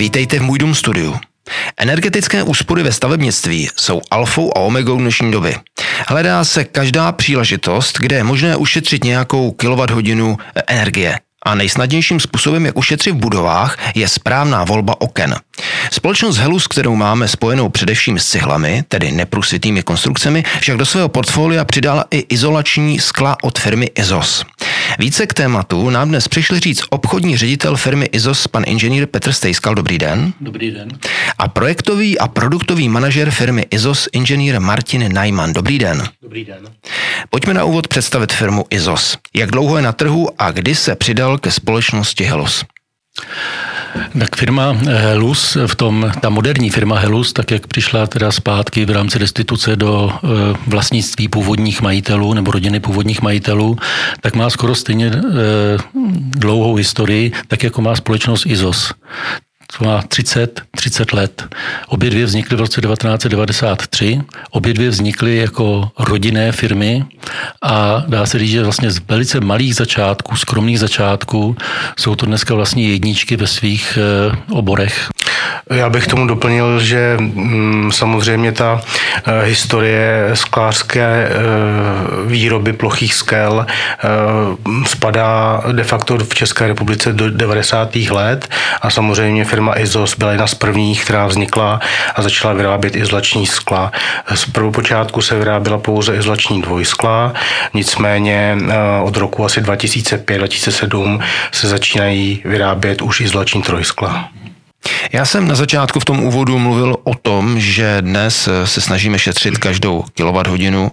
Vítejte v Můj dům studiu. Energetické úspory ve stavebnictví jsou alfou a omegou dnešní doby. Hledá se každá příležitost, kde je možné ušetřit nějakou kilowatt-hodinu energie. A nejsnadnějším způsobem, jak ušetřit v budovách, je správná volba oken. Společnost Helus, kterou máme spojenou především s cihlami, tedy neprůsvitými konstrukcemi, však do svého portfolia přidala i izolační skla od firmy Izos. Více k tématu nám dnes přišli říct obchodní ředitel firmy Izos, pan inženýr Petr Stejskal. Dobrý den. Dobrý den. A projektový a produktový manažer firmy Izos, inženýr Martin Najman. Dobrý den. Dobrý den. Pojďme na úvod představit firmu Izos. Jak dlouho je na trhu a kdy se přidal ke společnosti Helus? Tak firma Helus, v tom, ta moderní firma Helus, tak jak přišla teda zpátky v rámci restituce do e, vlastnictví původních majitelů nebo rodiny původních majitelů, tak má skoro stejně e, dlouhou historii, tak jako má společnost IZOS to má 30, 30 let. Obě dvě vznikly v roce 1993. Obě dvě vznikly jako rodinné firmy a dá se říct, že vlastně z velice malých začátků, skromných začátků, jsou to dneska vlastně jedničky ve svých eh, oborech. Já bych tomu doplnil, že mm, samozřejmě ta eh, historie sklářské eh, výroby plochých skel spadá de facto v České republice do 90. let a samozřejmě firma firma Izos byla jedna z prvních, která vznikla a začala vyrábět izolační skla. Z prvopočátku se vyráběla pouze izolační dvojskla, nicméně eh, od roku asi 2005-2007 se začínají vyrábět už izolační trojskla. Já jsem na začátku v tom úvodu mluvil o tom, že dnes se snažíme šetřit každou hodinu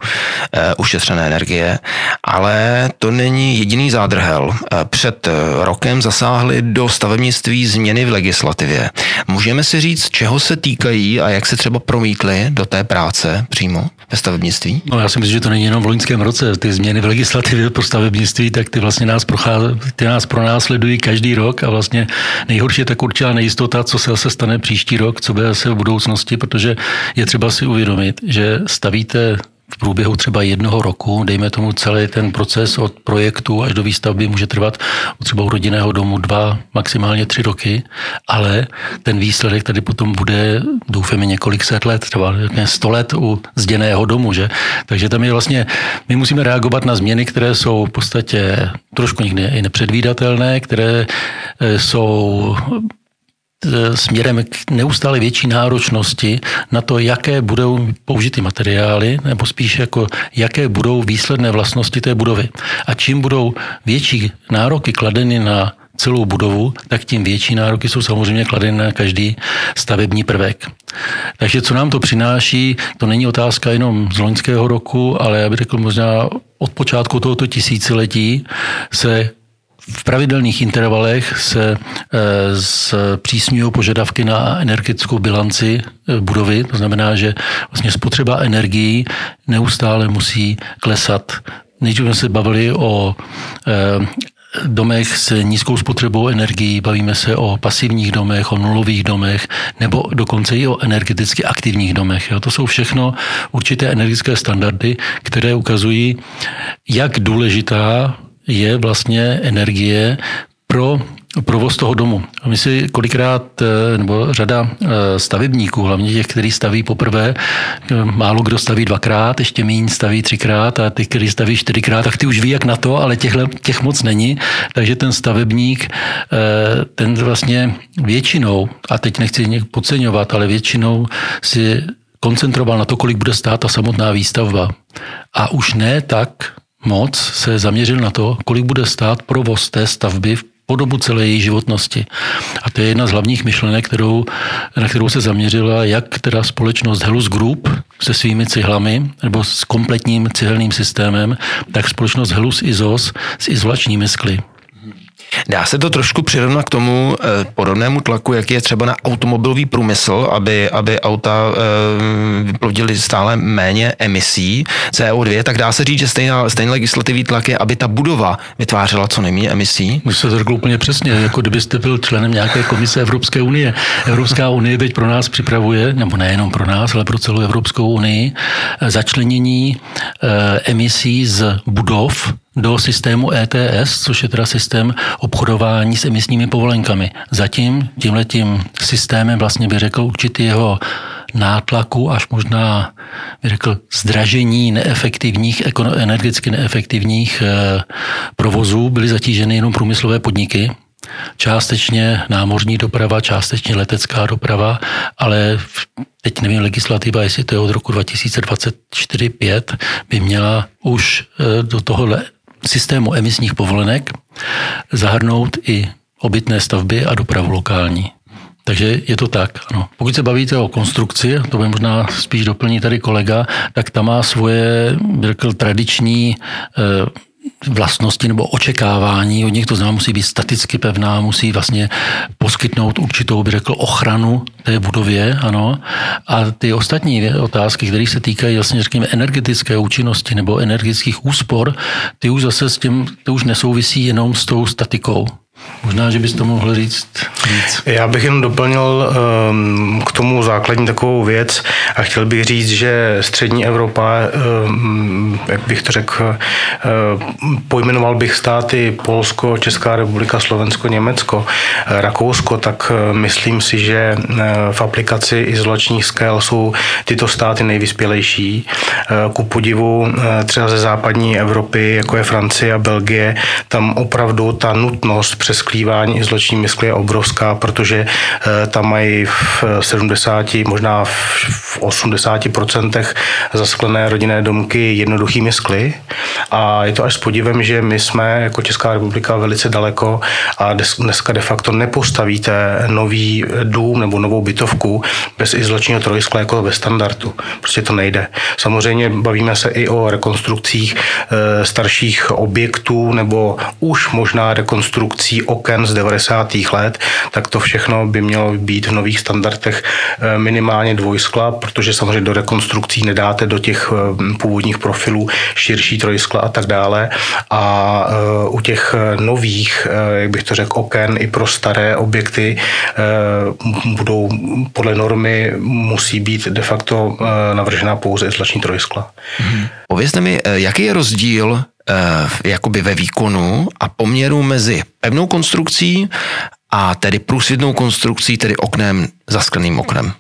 eh, ušetřené energie, ale to není jediný zádrhel. Eh, před rokem zasáhly do stavebnictví změny v legislativě. Můžeme si říct, čeho se týkají a jak se třeba promítly do té práce přímo ve stavebnictví? No já si myslím, že to není jenom v loňském roce. Ty změny v legislativě pro stavebnictví, tak ty vlastně nás, prochází, ty nás pronásledují každý rok a vlastně nejhorší je tak určitá nejistota ta, co se zase stane příští rok, co bude zase v budoucnosti, protože je třeba si uvědomit, že stavíte v průběhu třeba jednoho roku, dejme tomu celý ten proces od projektu až do výstavby může trvat třeba u rodinného domu dva, maximálně tři roky, ale ten výsledek tady potom bude, doufáme, několik set let, třeba sto let u zděného domu, že? Takže tam je vlastně, my musíme reagovat na změny, které jsou v podstatě trošku někdy i nepředvídatelné, které eh, jsou směrem k neustále větší náročnosti na to, jaké budou použity materiály, nebo spíš jako jaké budou výsledné vlastnosti té budovy. A čím budou větší nároky kladeny na celou budovu, tak tím větší nároky jsou samozřejmě kladeny na každý stavební prvek. Takže co nám to přináší, to není otázka jenom z loňského roku, ale já bych řekl možná od počátku tohoto tisíciletí se v pravidelných intervalech se eh, přísňují požadavky na energetickou bilanci eh, budovy, to znamená, že vlastně spotřeba energií neustále musí klesat. Nejdřív jsme se bavili o eh, domech s nízkou spotřebou energií, bavíme se o pasivních domech, o nulových domech, nebo dokonce i o energeticky aktivních domech. To jsou všechno určité energetické standardy, které ukazují, jak důležitá je vlastně energie pro provoz toho domu. A my si kolikrát, eh, nebo řada eh, stavebníků, hlavně těch, kteří staví poprvé, eh, málo kdo staví dvakrát, ještě méně staví třikrát a ty, kteří staví čtyřikrát, tak ty už ví, jak na to, ale těch, těch moc není. Takže ten stavebník, ten vlastně většinou, a teď nechci podceňovat, ale většinou si koncentroval na to, kolik bude stát ta samotná výstavba. A už ne tak moc se zaměřil na to, kolik bude stát provoz té stavby v po dobu celé její životnosti. A to je jedna z hlavních myšlenek, kterou, na kterou se zaměřila jak teda společnost Helus Group se svými cihlami nebo s kompletním cihelným systémem, tak společnost Helus Izos s izolačními skly. Dá se to trošku přirovnat k tomu eh, podobnému tlaku, jak je třeba na automobilový průmysl, aby, aby auta eh, vyplodily stále méně emisí CO2, tak dá se říct, že stejná, stejný legislativní tlak je, aby ta budova vytvářela co nejméně emisí? Můžu se to řekl úplně přesně, jako kdybyste byl členem nějaké komise Evropské unie. Evropská unie teď pro nás připravuje, nebo nejenom pro nás, ale pro celou Evropskou unii, začlenění eh, emisí z budov do systému ETS, což je teda systém obchodování s emisními povolenkami. Zatím tímhletím systémem vlastně by řekl určitý jeho nátlaku až možná, bych řekl, zdražení neefektivních, energeticky neefektivních eh, provozů byly zatíženy jenom průmyslové podniky, částečně námořní doprava, částečně letecká doprava, ale teď nevím legislativa, jestli to je od roku 2024-5, by měla už eh, do tohohle systému emisních povolenek zahrnout i obytné stavby a dopravu lokální. Takže je to tak, ano. Pokud se bavíte o konstrukci, to by možná spíš doplní tady kolega, tak ta má svoje, řekl, tradiční eh, vlastnosti nebo očekávání od nich, to znamená, musí být staticky pevná, musí vlastně poskytnout určitou, by řekl, ochranu té budově, ano. A ty ostatní otázky, které se týkají vlastně, řekněme, energetické účinnosti nebo energetických úspor, ty už zase s tím, ty už nesouvisí jenom s tou statikou. Možná, že bys to mohl říct víc. Já bych jen doplnil um, k tomu základní takovou věc a chtěl bych říct, že střední Evropa, um, jak bych to řekl, uh, pojmenoval bych státy Polsko, Česká republika, Slovensko, Německo, Rakousko, tak uh, myslím si, že uh, v aplikaci izolačních skel jsou tyto státy nejvyspělejší. Uh, ku podivu třeba ze západní Evropy, jako je Francie a Belgie, tam opravdu ta nutnost přesklívání izolační myskly je obrovská, protože eh, tam mají v 70, možná v 80 procentech zasklené rodinné domky jednoduchými skly a je to až s podívem, že my jsme jako Česká republika velice daleko a dneska de facto nepostavíte nový dům nebo novou bytovku bez izolačního trojskla jako ve standardu. Prostě to nejde. Samozřejmě bavíme se i o rekonstrukcích eh, starších objektů nebo už možná rekonstrukcí oken z 90. let, tak to všechno by mělo být v nových standardech eh, minimálně dvojskla, protože samozřejmě do rekonstrukcí nedáte do těch eh, původních profilů širší trojskla a tak dále. A eh, u těch nových, jak bych to řekl, oken i pro staré objekty budou podle normy musí být de facto navržená pouze izolační trojskla. Hmm. Povězte mi, jaký je rozdíl jakoby ve výkonu a poměru mezi pevnou konstrukcí a tedy průsvědnou konstrukcí, tedy oknem, zaskleným oknem.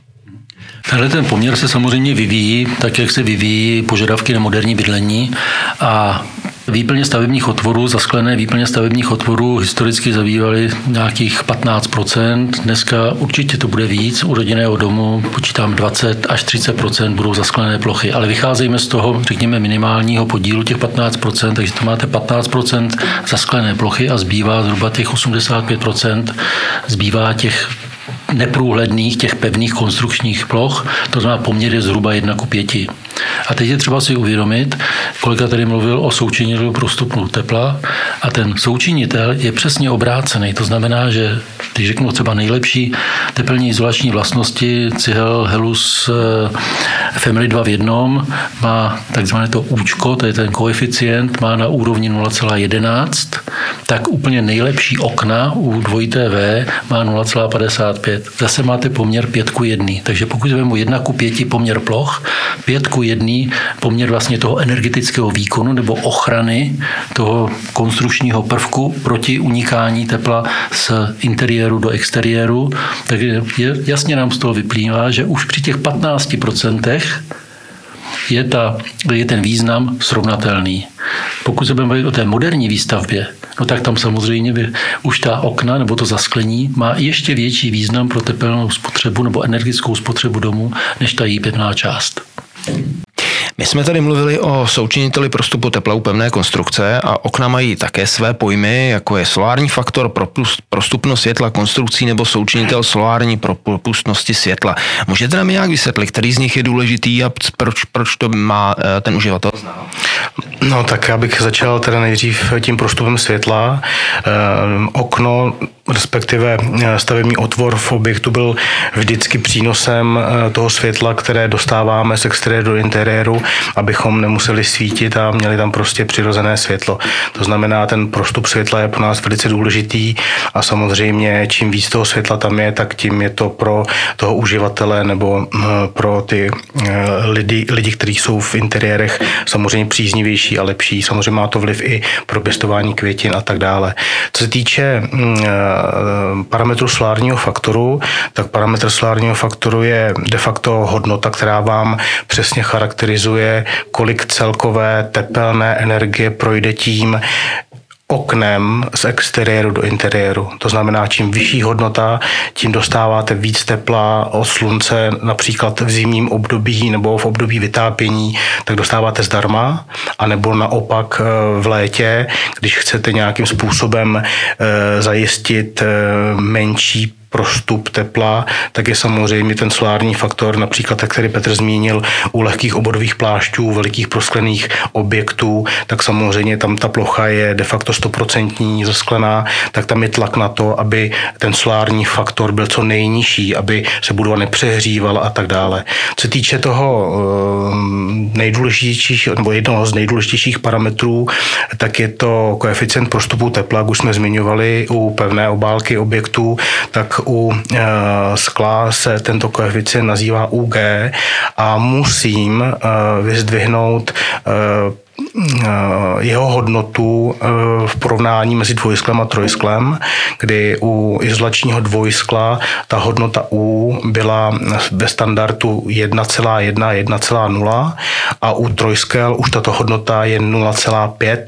Tenhle ten poměr se samozřejmě vyvíjí, tak jak se vyvíjí požadavky na moderní bydlení a Výplně stavebních otvorů, zasklené výplně stavebních otvorů historicky zabývaly nějakých 15%. Dneska určitě to bude víc. U rodinného domu počítám 20 až 30% budou zasklené plochy, ale vycházejme z toho, řekněme, minimálního podílu těch 15%, takže to máte 15% zasklené plochy a zbývá zhruba těch 85%, zbývá těch neprůhledných, těch pevných konstrukčních ploch, to znamená poměr je zhruba 1 ku 5. A teď je třeba si uvědomit, kolega tady mluvil o součinitel prostupnu tepla a ten součinitel je přesně obrácený. To znamená, že když řeknu třeba nejlepší teplní izolační vlastnosti, cihel Helus eh, Family 2 v jednom, má takzvané to účko, to je ten koeficient, má na úrovni 0,11, tak úplně nejlepší okna u dvojité V má 0,55. Zase máte poměr 5 ku 1. Takže pokud vezmu 1 ku 5 poměr ploch, 5 ku 1 poměr vlastně toho energetického výkonu nebo ochrany toho konstrukčního prvku proti unikání tepla z interiéru do exteriéru. Takže jasně nám z toho vyplývá, že už při těch 15% je, ta, je ten význam srovnatelný. Pokud se budeme o té moderní výstavbě, no tak tam samozřejmě by už ta okna nebo to zasklení má ještě větší význam pro tepelnou spotřebu nebo energetickou spotřebu domu, než ta její pevná část. My jsme tady mluvili o součiniteli prostupu tepla u pevné konstrukce a okna mají také své pojmy, jako je solární faktor pro prostupnost světla konstrukcí nebo součinitel solární pro propustnosti světla. Můžete nám nějak vysvětlit, který z nich je důležitý a proč, proč to má eh, ten uživatel znát? No tak já bych začal teda nejdřív tím prostupem světla. Eh, okno respektive eh, stavební otvor v objektu byl vždycky přínosem eh, toho světla, které dostáváme z exteriéru do interiéru, abychom nemuseli svítit a měli tam prostě přirozené světlo. To znamená, ten prostup světla je pro nás velice důležitý a samozřejmě čím víc toho světla tam je, tak tím je to pro toho uživatele nebo eh, pro ty lidi, lidi kteří jsou v interiérech samozřejmě příznivější a lepší. Samozřejmě má to vliv i pro pěstování květin a tak dále. Co se týče Eh, parametru solárního faktoru, tak parametr solárního faktoru je de facto hodnota, která vám přesně charakterizuje, kolik celkové tepelné energie projde tím, oknem z exteriéru do interiéru. To znamená, čím vyšší hodnota, tím dostáváte víc tepla od slunce, například v zimním období nebo v období vytápění, tak dostáváte zdarma, anebo naopak eh, v létě, když chcete nějakým způsobem eh, zajistit eh, menší prostup tepla, tak je samozřejmě ten solární faktor, například tak, který Petr zmínil, u lehkých oborových plášťů, velikých prosklených objektů, tak samozřejmě tam ta plocha je de facto stoprocentní zasklená, tak tam je tlak na to, aby ten solární faktor byl co nejnižší, aby se budova nepřehřívala a tak dále. Co se týče toho eh, nejdůležitějších, nebo jednoho z nejdůležitějších parametrů, tak je to koeficient prostupu tepla, jak už jsme zmiňovali u pevné obálky objektů, tak u eh, skla se tento koeficient nazývá UG a musím eh, vyzdvihnout eh, jeho hodnotu v porovnání mezi dvojsklem a trojsklem, kdy u izolačního dvojskla ta hodnota U byla ve standardu 1,1, 1,0 a u trojskel už tato hodnota je 0,5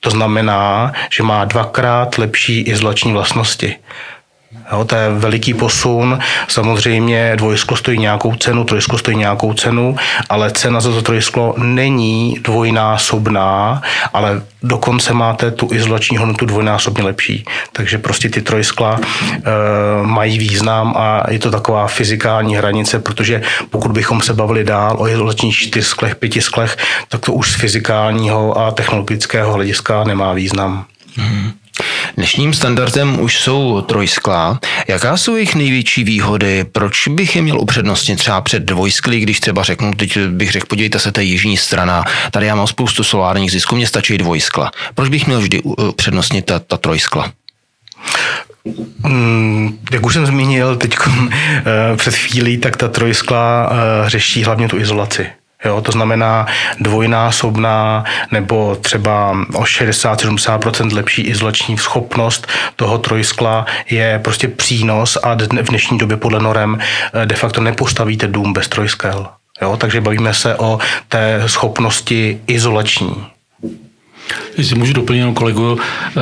to znamená, že má dvakrát lepší izolační vlastnosti. Jo, to je veliký posun. Samozřejmě dvojsklo stojí nějakou cenu, trojsklo stojí nějakou cenu, ale cena za to trojsklo není dvojnásobná, ale dokonce máte tu izolační hodnotu dvojnásobně lepší. Takže prostě ty trojskla e, mají význam a je to taková fyzikální hranice, protože pokud bychom se bavili dál o izolačních čtyřsklech, pětisklech, tak to už z fyzikálního a technologického hlediska nemá význam. Mm-hmm. Dnešním standardem už jsou trojsklá. Jaká jsou jejich největší výhody? Proč bych je měl upřednostnit třeba před dvojskly, když třeba řeknu, teď bych řekl, podívejte se, je jižní strana, tady já mám spoustu solárních zisků, mě stačí dvojskla. Proč bych měl vždy upřednostnit ta, ta trojskla? Hmm, jak už jsem zmínil teď eh, před chvílí, tak ta trojskla eh, řeší hlavně tu izolaci. Jo, to znamená dvojnásobná nebo třeba o 60-70% lepší izolační schopnost toho trojskla je prostě přínos a v dnešní době podle norem eh, de facto nepostavíte dům bez trojskel. Jo, takže bavíme se o té schopnosti izolační. Jestli můžu doplnit kolegu, eh,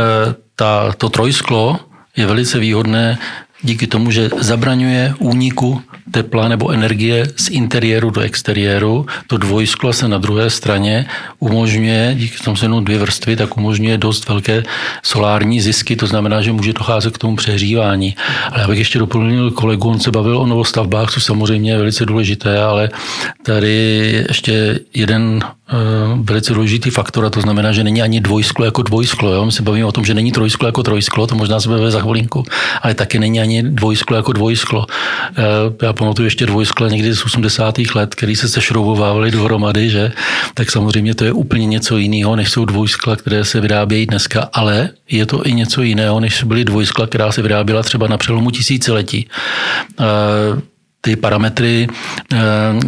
ta, to trojsklo je velice výhodné díky tomu, že zabraňuje úniku tepla nebo energie z interiéru do exteriéru. To dvojsklo se na druhé straně umožňuje, díky tomu se jenom dvě vrstvy, tak umožňuje dost velké solární zisky, to znamená, že může docházet k tomu přehřívání. Ale já bych ještě doplnil kolegu, on se bavil o novostavbách, což samozřejmě je velice důležité, ale tady ještě jeden velice důležitý faktor a to znamená, že není ani dvojsklo jako dvojsklo. Jo? My se bavíme o tom, že není trojsklo jako trojsklo, to možná se bavíme za chvilinku, ale taky není ani dvojsklo jako dvojsklo. Eh, já pamatuju ještě dvojsklo někdy z 80. let, který se sešroubovávaly dohromady, že? tak samozřejmě to je úplně něco jiného, než jsou dvojskla, které se vyrábějí dneska, ale je to i něco jiného, než byly dvojskla, která se vyráběla třeba na přelomu tisíciletí eh, ty parametry eh,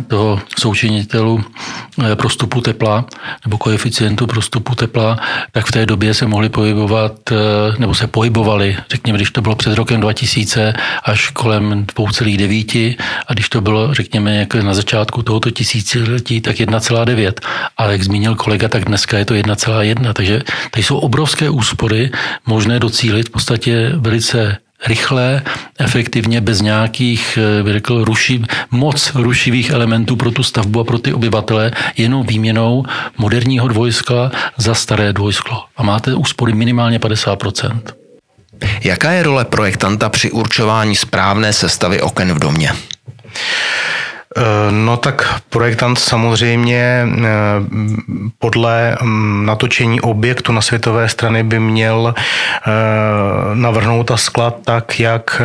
toho součinitelu eh, prostupu tepla nebo koeficientu prostupu tepla, tak v té době se mohly pohybovat, eh, nebo se pohybovali, řekněme, když to bylo před rokem 2000 až kolem 2,9 a když to bylo, řekněme, jak na začátku tohoto tisíciletí, tak 1,9. Ale jak zmínil kolega, tak dneska je to 1,1. Takže tady jsou obrovské úspory možné docílit v podstatě velice rychle, efektivně, bez nějakých, eh, bych řekl, ruši, moc rušivých elementů pro tu stavbu a pro ty obyvatele, jenom výměnou moderního dvojskla za staré dvojsklo. A máte úspory minimálně 50%. Jaká je role projektanta při určování správné sestavy oken v domě? No tak projektant samozřejmě podle mm, natočení objektu na světové strany by měl navrhnout ta skla tak, jak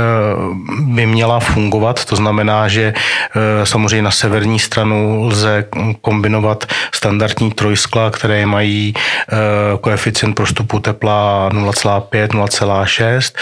by měla fungovat. To znamená, že samozřejmě na severní stranu lze kombinovat standardní trojskla, které mají koeficient prostupu tepla 0,5, 0,6.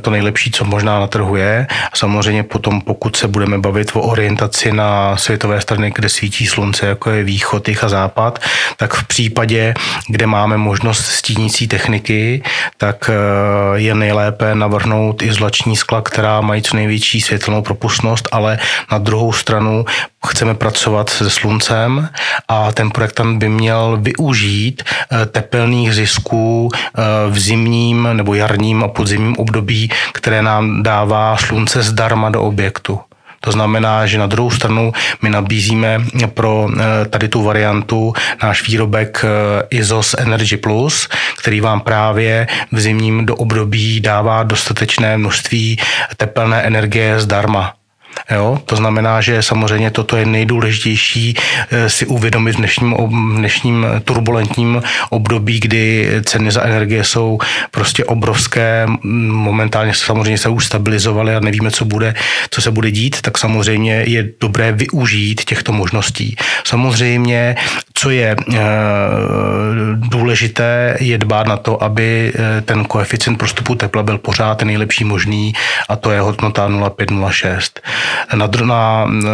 To nejlepší, co možná na trhu je. Samozřejmě potom, pokud se budeme bavit o orientaci na světové strany, kde svítí slunce, jako je východ, jich a západ, tak v případě, kde máme možnost stínící techniky, tak eh, je nejlépe navrhnout izolační skla, která mají co největší světelnou propustnost, ale na druhou stranu chceme pracovat se sluncem a ten projektant by měl využít eh, tepelných zisků eh, v zimním nebo jarním a podzimním období, které nám dává slunce zdarma do objektu. To znamená, že na druhou stranu my nabízíme pro eh, tady tu variantu náš výrobek ISOS Energy Plus, který vám právě v zimním do období dává dostatečné množství tepelné energie zdarma. Jo? To znamená, že samozřejmě toto je nejdůležitější eh, si uvědomit v dnešním, dnešním turbulentním období, kdy ceny za energie jsou prostě obrovské, momentálně samozřejmě se už stabilizovaly a nevíme, co bude, co se bude dít, tak samozřejmě je dobré využít těchto možností. Samozřejmě, co je e, důležité, je dbát na to, aby eh, ten koeficient prostupu tepla byl pořád nejlepší možný a to je hodnota 0,506 na, na eh,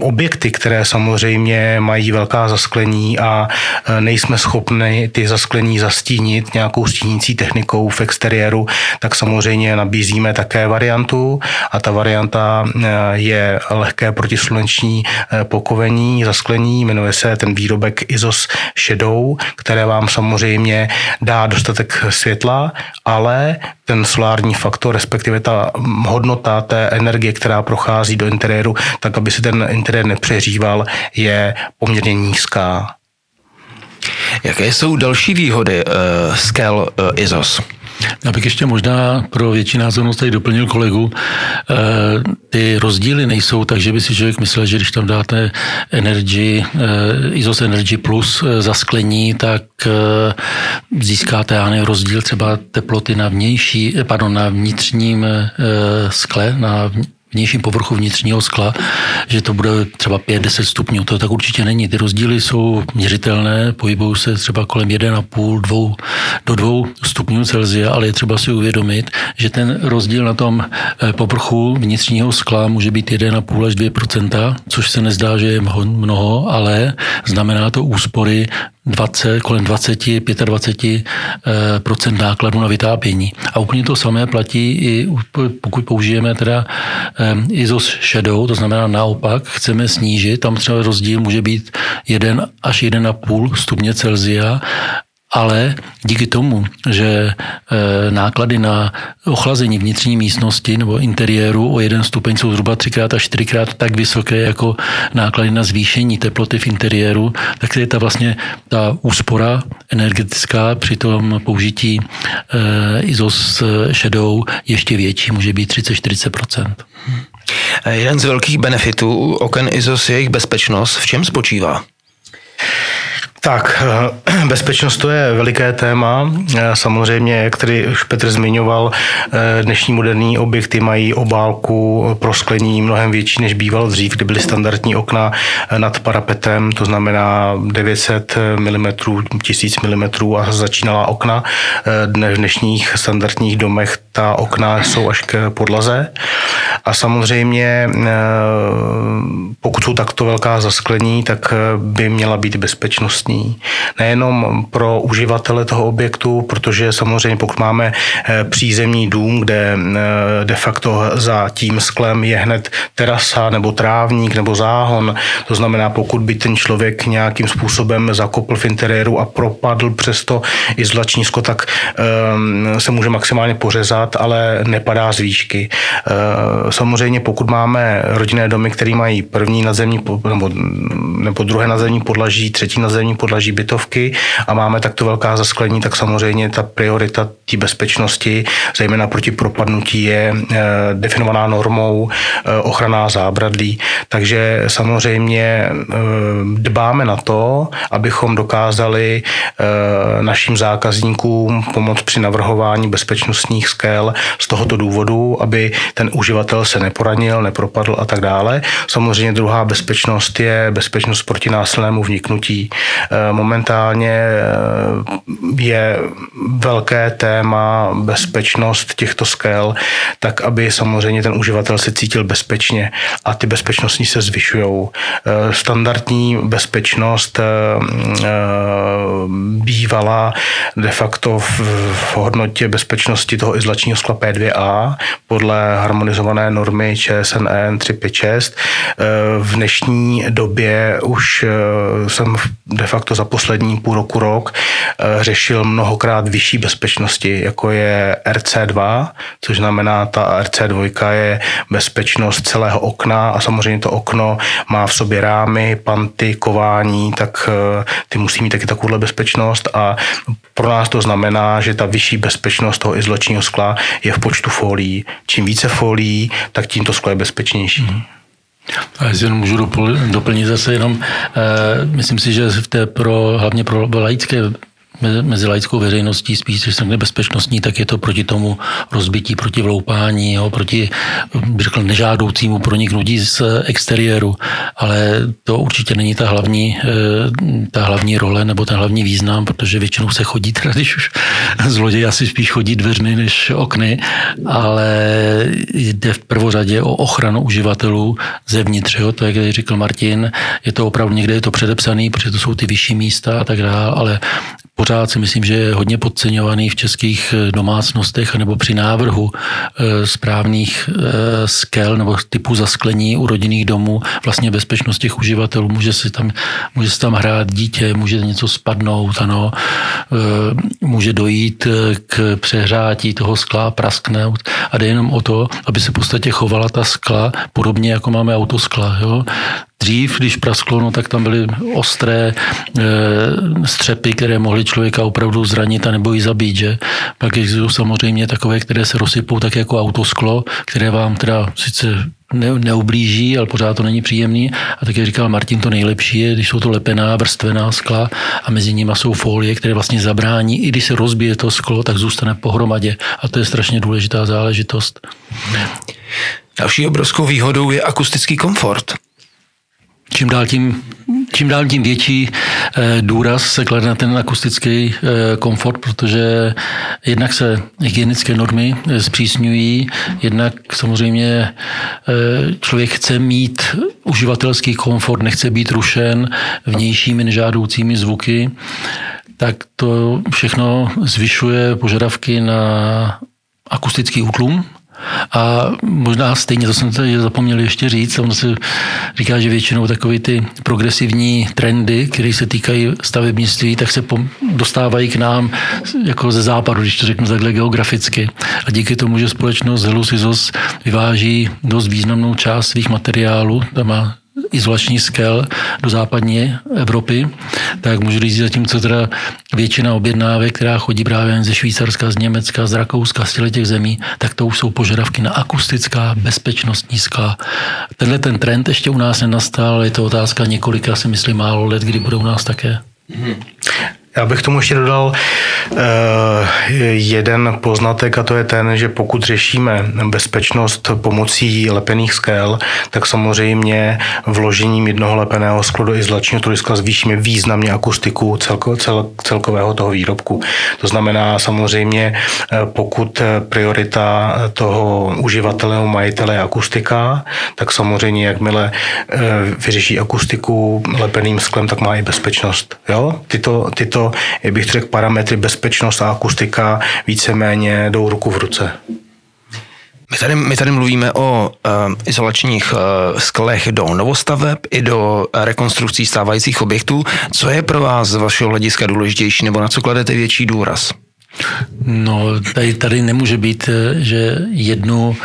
objekty, které samozřejmě mají velká zasklení a eh, nejsme schopni ty zasklení zastínit nějakou stínící technikou v exteriéru, tak samozřejmě nabízíme také variantu. A ta varianta je lehké protisluneční pokovení, zasklení, jmenuje se ten výrobek ISOS Shadow, které vám samozřejmě dá dostatek světla, ale ten solární faktor, respektive ta hodnota té energie, která prochází do interiéru, tak aby se ten interiér nepřeříval, je poměrně nízká. Jaké jsou další výhody uh, Scale uh, ISOS? Já bych ještě možná pro větší názornost tady doplnil kolegu. Eh, ty rozdíly nejsou tak, že by si člověk myslel, že když tam dáte Energy, ISOS Energy Plus zasklení, tak získáte já rozdíl třeba teploty na vnější, pardon, na vnitřním skle, na vnějším povrchu vnitřního skla, že to bude třeba 5-10 stupňů. To tak určitě není. Ty rozdíly jsou měřitelné, pohybují se třeba kolem 1,5 2, do 2 stupňů Celsia, ale je třeba si uvědomit, že ten rozdíl na tom eh, povrchu vnitřního skla může být 1,5 až 2% což se nezdá, že je mnoho, ale znamená to úspory 20, kolem 20, 25 procent nákladů na vytápění. A úplně to samé platí i pokud použijeme teda ISOS Shadow, to znamená naopak, chceme snížit, tam třeba rozdíl může být 1 až 1,5 stupně Celzia ale díky tomu, že e, náklady na ochlazení vnitřní místnosti nebo interiéru o jeden stupeň jsou zhruba třikrát až čtyřikrát tak vysoké jako náklady na zvýšení teploty v interiéru, tak je ta vlastně ta úspora energetická při tom použití e, ISOS Shadow ještě větší, může být 30-40%. Jeden z velkých benefitů oken ISOS je jejich bezpečnost. V čem spočívá? Tak, eh, bezpečnost to je veliké téma. Eh, samozřejmě, jak tady už Petr zmiňoval, eh, dnešní moderní objekty mají obálku pro sklení mnohem větší, než býval dřív, kdy byly standardní okna nad parapetem, to znamená 900 mm, 1000 mm a začínala okna. V dnešních standardních domech ta okna jsou až k podlaze. A samozřejmě, pokud jsou takto velká zasklení, tak by měla být bezpečnostní kvalitní. Nejenom pro uživatele toho objektu, protože samozřejmě pokud máme eh, přízemní dům, kde eh, de facto za tím sklem je hned terasa nebo trávník nebo záhon, to znamená, pokud by ten člověk nějakým způsobem zakopl v interiéru a propadl přes to izolační sklo, tak um, se může maximálně pořezat, ale nepadá z výšky. Samozřejmě, pokud máme rodinné domy, které mají první nadzemní nebo, nebo druhé nadzemní podlaží, třetí nadzemní podlaží, podlaží bytovky a máme takto velká zasklení, tak samozřejmě ta priorita té bezpečnosti, zejména proti propadnutí, je definovaná normou ochranná zábradlí. Takže samozřejmě dbáme na to, abychom dokázali našim zákazníkům pomoct při navrhování bezpečnostních skel z tohoto důvodu, aby ten uživatel se neporanil, nepropadl a tak dále. Samozřejmě druhá bezpečnost je bezpečnost proti násilnému vniknutí. Eh, momentálně eh, je velké téma bezpečnost těchto skel, tak aby samozřejmě ten uživatel se cítil bezpečně a ty bezpečnostní se zvyšují. Eh, standardní bezpečnost bývala de facto v, v hodnotě bezpečnosti toho izolačního skla P2A podle harmonizované normy ČSNN 356. V dnešní době už eh, jsem de facto za poslední půl roku, rok eh, řešil mnohokrát vyšší bezpečnosti, jako je RC2, což znamená, ta RC2 je bezpečnost celého okna a samozřejmě to okno má v sobě rámy, panty, kování, tak eh, ty musí mít taky takovouhle bezpečnost a pro nás to znamená, že ta vyšší bezpečnost toho izolačního skla je v počtu folií. Čím více folií, tak tím to sklo je bezpečnější. Mm. A jestli jenom můžu doplnit zase jenom, uh, myslím si, že v té pro, hlavně pro laické mezi laickou veřejností, spíš když se nebezpečnostní, tak je to proti tomu rozbití, proti vloupání, jo, proti, bych řekl, nežádoucímu proniknutí z exteriéru. Ale to určitě není ta hlavní, eh, ta hlavní role nebo ten hlavní význam, protože většinou se chodí, teda když už zloděj asi spíš chodí dveřmi než okny, ale jde v prvořadě o ochranu uživatelů zevnitř. Jo. To, jak říkal Martin, je to opravdu někde je to předepsaný, protože to jsou ty vyšší místa a tak dále, ale pořád si myslím, že je hodně podceňovaný v českých eh, domácnostech nebo při návrhu eh, správných eh, skel nebo typu zasklení u rodinných domů vlastně bezpečnost těch uživatelů. Může si tam, může si tam hrát dítě, může něco spadnout, ano, může dojít k přehrátí toho skla, prasknout a jde jenom o to, aby se v podstatě chovala ta skla podobně, jako máme autoskla. Jo? Dřív, když prasklo, no, tak tam byly ostré e, střepy, které mohly člověka opravdu zranit a nebo i zabít. Že? Pak existují samozřejmě takové, které se rozsypou tak jako autosklo, které vám teda sice ne, neublíží, ale pořád to není příjemný. A tak jak říkal Martin, to nejlepší je, když jsou to lepená, vrstvená skla a mezi nimi jsou folie, které vlastně zabrání, i když se rozbije to sklo, tak zůstane pohromadě. A to je strašně důležitá záležitost. Další obrovskou výhodou je akustický komfort čím dál tím, čím dál tím větší eh, důraz se klade na ten akustický eh, komfort, protože jednak se hygienické normy eh, zpřísňují, jednak samozřejmě člověk chce mít uživatelský komfort, nechce být rušen vnějšími nežádoucími zvuky, tak to všechno zvyšuje požadavky na akustický útlum, a možná stejně, to jsem tady zapomněl ještě říct, on se říká, že většinou takové ty progresivní trendy, které se týkají stavebnictví, tak se dostávají k nám jako ze západu, když to řeknu takhle geograficky. A díky tomu, že společnost Helusizos vyváží dost významnou část svých materiálů, tam má izolační skel do západní Evropy, tak můžu říct, zatímco teda většina objednávek, která chodí právě ze Švýcarska, z Německa, z Rakouska, z těch zemí, tak to už jsou požadavky na akustická bezpečnostní skla. Tenhle ten trend ještě u nás nenastal, je to otázka několika, si myslím, málo let, kdy bude u nás také. Hmm. Já bych tomu ještě dodal uh, jeden poznatek a to je ten, že pokud řešíme bezpečnost pomocí lepených skel, tak samozřejmě vložením jednoho lepeného skla do izolačního trudiska zvýšíme významně akustiku celko, cel, celkového toho výrobku. To znamená samozřejmě, eh, pokud priorita toho uživatele majitele je akustika, tak samozřejmě jakmile vyřeší akustiku lepeným sklem, tak má i bezpečnost. Jo? Tyto, tyto jak bych řekl, parametry bezpečnost a akustika víceméně jdou ruku v ruce. My tady, my tady mluvíme o uh, izolačních uh, sklech do novostaveb i do rekonstrukcí stávajících objektů. Co je pro vás z vašeho hlediska důležitější nebo na co kladete větší důraz? No, tady, tady nemůže být, že jednu,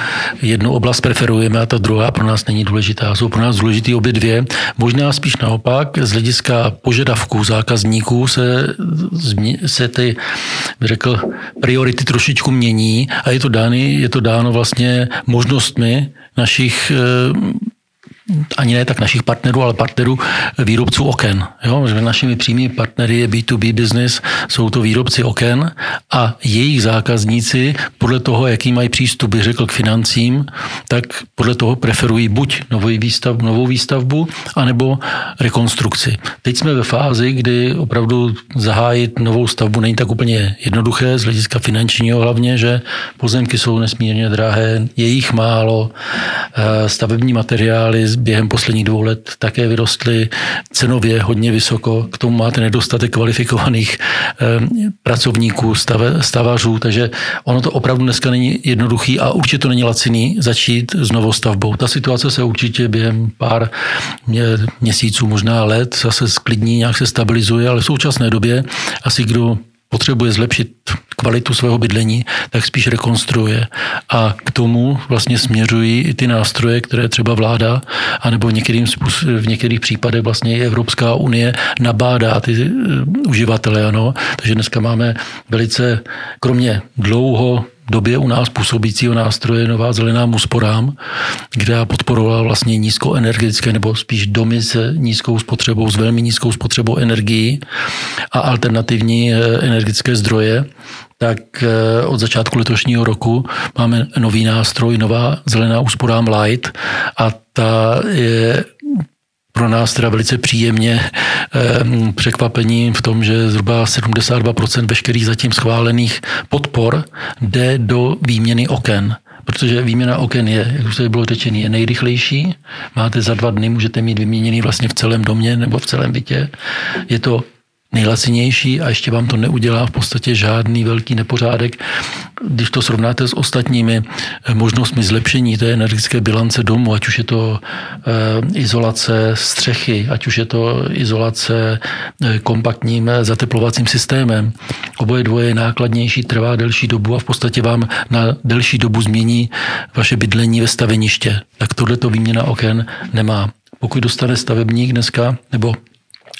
jednu oblast preferujeme a ta druhá pro nás není důležitá. Jsou pro nás důležité obě dvě. Možná spíš naopak, z hlediska požadavků zákazníků se, se ty, bych řekl, priority trošičku mění a je to, dány, je to dáno vlastně možnostmi našich ani ne tak našich partnerů, ale partnerů výrobců oken. Jo? Že našimi přímými partnery je B2B business, jsou to výrobci oken a jejich zákazníci podle toho, jaký mají přístup, bych řekl, k financím, tak podle toho preferují buď novou, výstav, novou výstavbu, anebo rekonstrukci. Teď jsme ve fázi, kdy opravdu zahájit novou stavbu není tak úplně jednoduché, z hlediska finančního hlavně, že pozemky jsou nesmírně drahé, je jich málo, eh, stavební materiály během posledních dvou let také vyrostly cenově hodně vysoko. K tomu máte nedostatek kvalifikovaných eh, pracovníků, stavařů, takže ono to opravdu dneska není jednoduchý a určitě to není laciný začít s novou stavbou. Ta situace se určitě během pár měsíců, možná let zase sklidní, nějak se stabilizuje, ale v současné době asi kdo potřebuje zlepšit kvalitu svého bydlení, tak spíš rekonstruuje. A k tomu vlastně směřují i ty nástroje, které třeba vláda, anebo některým v některých případech vlastně i Evropská unie nabádá ty uh, uživatele. Ano. Takže dneska máme velice, kromě dlouho době u nás působícího nástroje Nová zelená úsporám, kde podporovala vlastně nízkoenergetické nebo spíš domy s nízkou spotřebou, s velmi nízkou spotřebou energií a alternativní eh, energetické zdroje, tak eh, od začátku letošního roku máme nový nástroj, nová zelená úsporám Light a ta je pro nás teda velice příjemně eh, překvapení v tom, že zhruba 72% veškerých zatím schválených podpor jde do výměny oken protože výměna oken je, jak už tady bylo řečeno, je nejrychlejší. Máte za dva dny, můžete mít vyměněný vlastně v celém domě nebo v celém bytě. Je to nejlacinější a ještě vám to neudělá v podstatě žádný velký nepořádek. Když to srovnáte s ostatními eh, možnostmi zlepšení té energetické bilance domu, ať už je to e, izolace střechy, ať už je to izolace e, kompaktním zateplovacím systémem, oboje dvoje je nákladnější, trvá delší dobu a v podstatě vám na delší dobu změní vaše bydlení ve staveniště. Tak tohleto výměna oken nemá. Pokud dostane stavebník dneska, nebo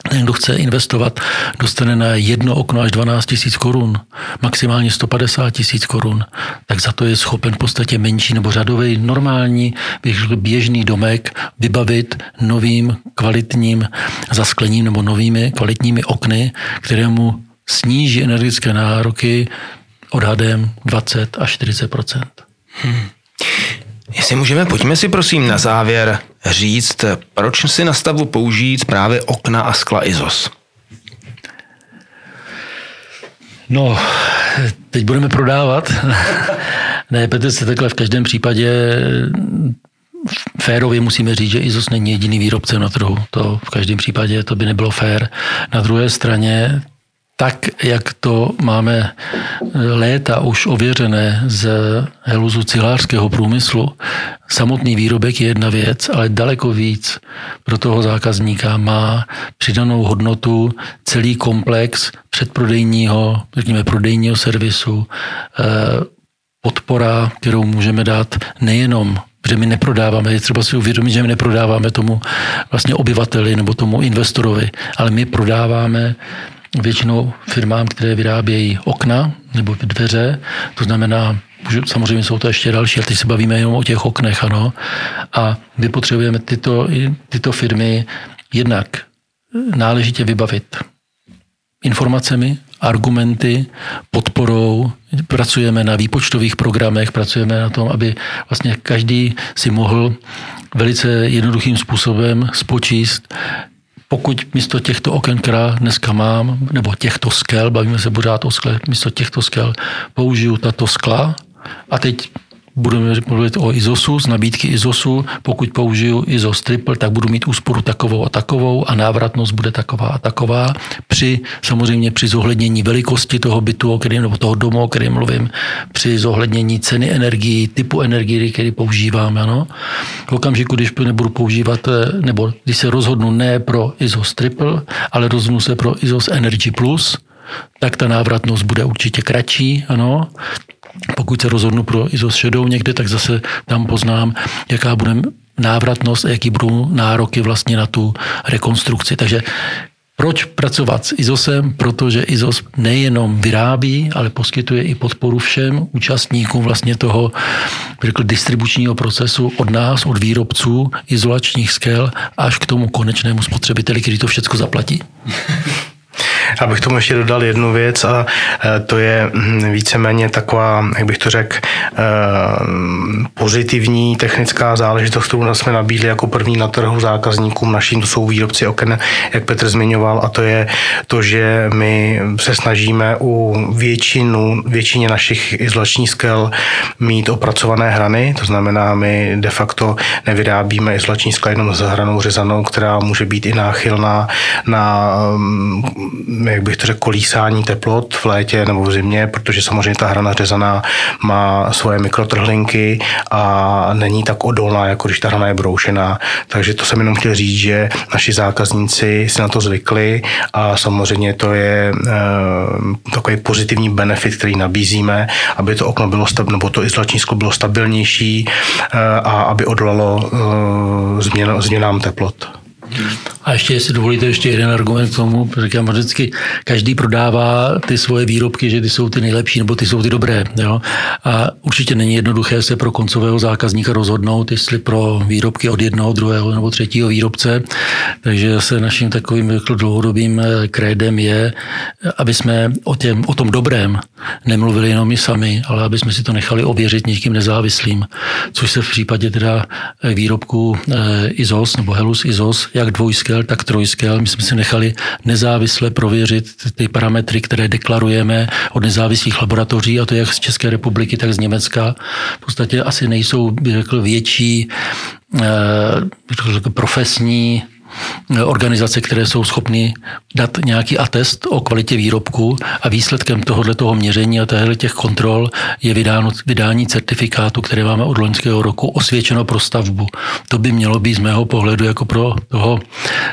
ten, kdo chce investovat, dostane na jedno okno až 12 tisíc korun, maximálně 150 tisíc korun, tak za to je schopen v podstatě menší nebo řadový normální, běžný domek vybavit novým kvalitním zasklením nebo novými kvalitními okny, kterému sníží energetické nároky odhadem 20 až 40% hmm. Jestli můžeme, pojďme si prosím na závěr říct, proč si na stavu použít právě okna a skla IZOS? No, teď budeme prodávat. ne, Petr se takhle v každém případě férově musíme říct, že IZOS není jediný výrobce na trhu. To v každém případě to by nebylo fér. Na druhé straně tak, jak to máme léta už ověřené z heluzu cilářského průmyslu, samotný výrobek je jedna věc, ale daleko víc pro toho zákazníka má přidanou hodnotu celý komplex předprodejního, řekněme, prodejního servisu, eh, podpora, kterou můžeme dát nejenom protože my neprodáváme, je třeba si uvědomit, že my neprodáváme tomu vlastně obyvateli nebo tomu investorovi, ale my prodáváme většinou firmám, které vyrábějí okna nebo dveře, to znamená, samozřejmě jsou to ještě další, ale teď se bavíme jenom o těch oknech, ano. A my potřebujeme tyto, tyto firmy jednak náležitě vybavit informacemi, argumenty, podporou, pracujeme na výpočtových programech, pracujeme na tom, aby vlastně každý si mohl velice jednoduchým způsobem spočíst, pokud místo těchto oken, která dneska mám, nebo těchto skel, bavíme se pořád o skle, místo těchto skel použiju tato skla. A teď budeme mluvit o IZOSu, z nabídky IZOSu. Pokud použiju IZOS triple, tak budu mít úsporu takovou a takovou a návratnost bude taková a taková. Při, samozřejmě při zohlednění velikosti toho bytu, o kterém, nebo toho domu, o kterém mluvím, při zohlednění ceny energii, typu energie, který používám. Ano. V okamžiku, když nebudu používat, eh, nebo když se rozhodnu ne pro IZOS triple, ale rozhodnu se pro IZOS Energy Plus, tak ta návratnost bude určitě kratší, ano. Pokud se rozhodnu pro ISO Shadow někde, tak zase tam poznám, jaká bude návratnost a jaký budou nároky vlastně na tu rekonstrukci. Takže proč pracovat s ISOSem? Protože ISOS nejenom vyrábí, ale poskytuje i podporu všem účastníkům vlastně toho řekl, distribučního procesu od nás, od výrobců izolačních skel až k tomu konečnému spotřebiteli, který to všechno zaplatí. Abych tomu ještě dodal jednu věc a e, to je hm, víceméně taková, jak bych to řekl, e, pozitivní technická záležitost, kterou jsme nabídli jako první na trhu zákazníkům naším, to jsou výrobci oken, jak Petr zmiňoval, a to je to, že my se snažíme u většinu, většině našich izolačních skel mít opracované hrany, to znamená, my de facto nevyrábíme izolační skla jenom s hranou řezanou, která může být i náchylná na hm, jak bych to řekl, kolísání teplot v létě nebo v zimě, protože samozřejmě ta hrana řezaná má svoje mikrotrhlinky a není tak odolná, jako když ta hrana je broušená. Takže to jsem jenom chtěl říct, že naši zákazníci si na to zvykli a samozřejmě to je e, takový pozitivní benefit, který nabízíme, aby to okno bylo stabilní, nebo to izolační sklo bylo stabilnější e, a aby odolalo e, změn, změnám teplot. A ještě, jestli dovolíte, ještě jeden argument k tomu, říkám vždycky, každý prodává ty svoje výrobky, že ty jsou ty nejlepší nebo ty jsou ty dobré. Jo? A určitě není jednoduché se pro koncového zákazníka rozhodnout, jestli pro výrobky od jednoho, druhého nebo třetího výrobce. Takže se naším takovým dlouhodobým eh, krédem je, aby jsme o, těm, o tom dobrém nemluvili jenom my sami, ale aby jsme si to nechali ověřit někým nezávislým, což se v případě teda eh, výrobku eh, ISOS nebo Helus ISOS jak dvojskel, tak trojskel. My jsme si nechali nezávisle prověřit ty parametry, které deklarujeme od nezávislých laboratoří, a to jak z České republiky, tak z Německa. V podstatě asi nejsou, bych řekl, větší eh, profesní organizace, které jsou schopny dát nějaký atest o kvalitě výrobku a výsledkem tohoto toho měření a těch kontrol je vydáno, vydání certifikátu, které máme od loňského roku osvědčeno pro stavbu. To by mělo být z mého pohledu jako pro toho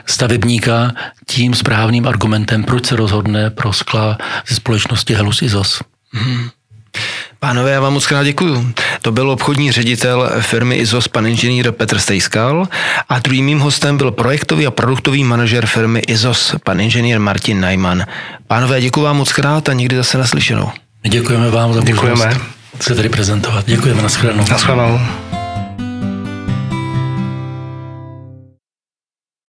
stavebníka tím správným argumentem, proč se rozhodne pro skla ze společnosti Helus Izos. Hmm. Pánové, já vám moc krát děkuju. To byl obchodní ředitel firmy ISOS pan inženýr Petr Stejskal a druhým mým hostem byl projektový a produktový manažer firmy ISOS pan inženýr Martin Najman. Pánové, děkuji vám moc krát a někdy zase naslyšenou. Děkujeme vám za možnost se tady prezentovat. Děkujeme, nashledanou. Nashledanou.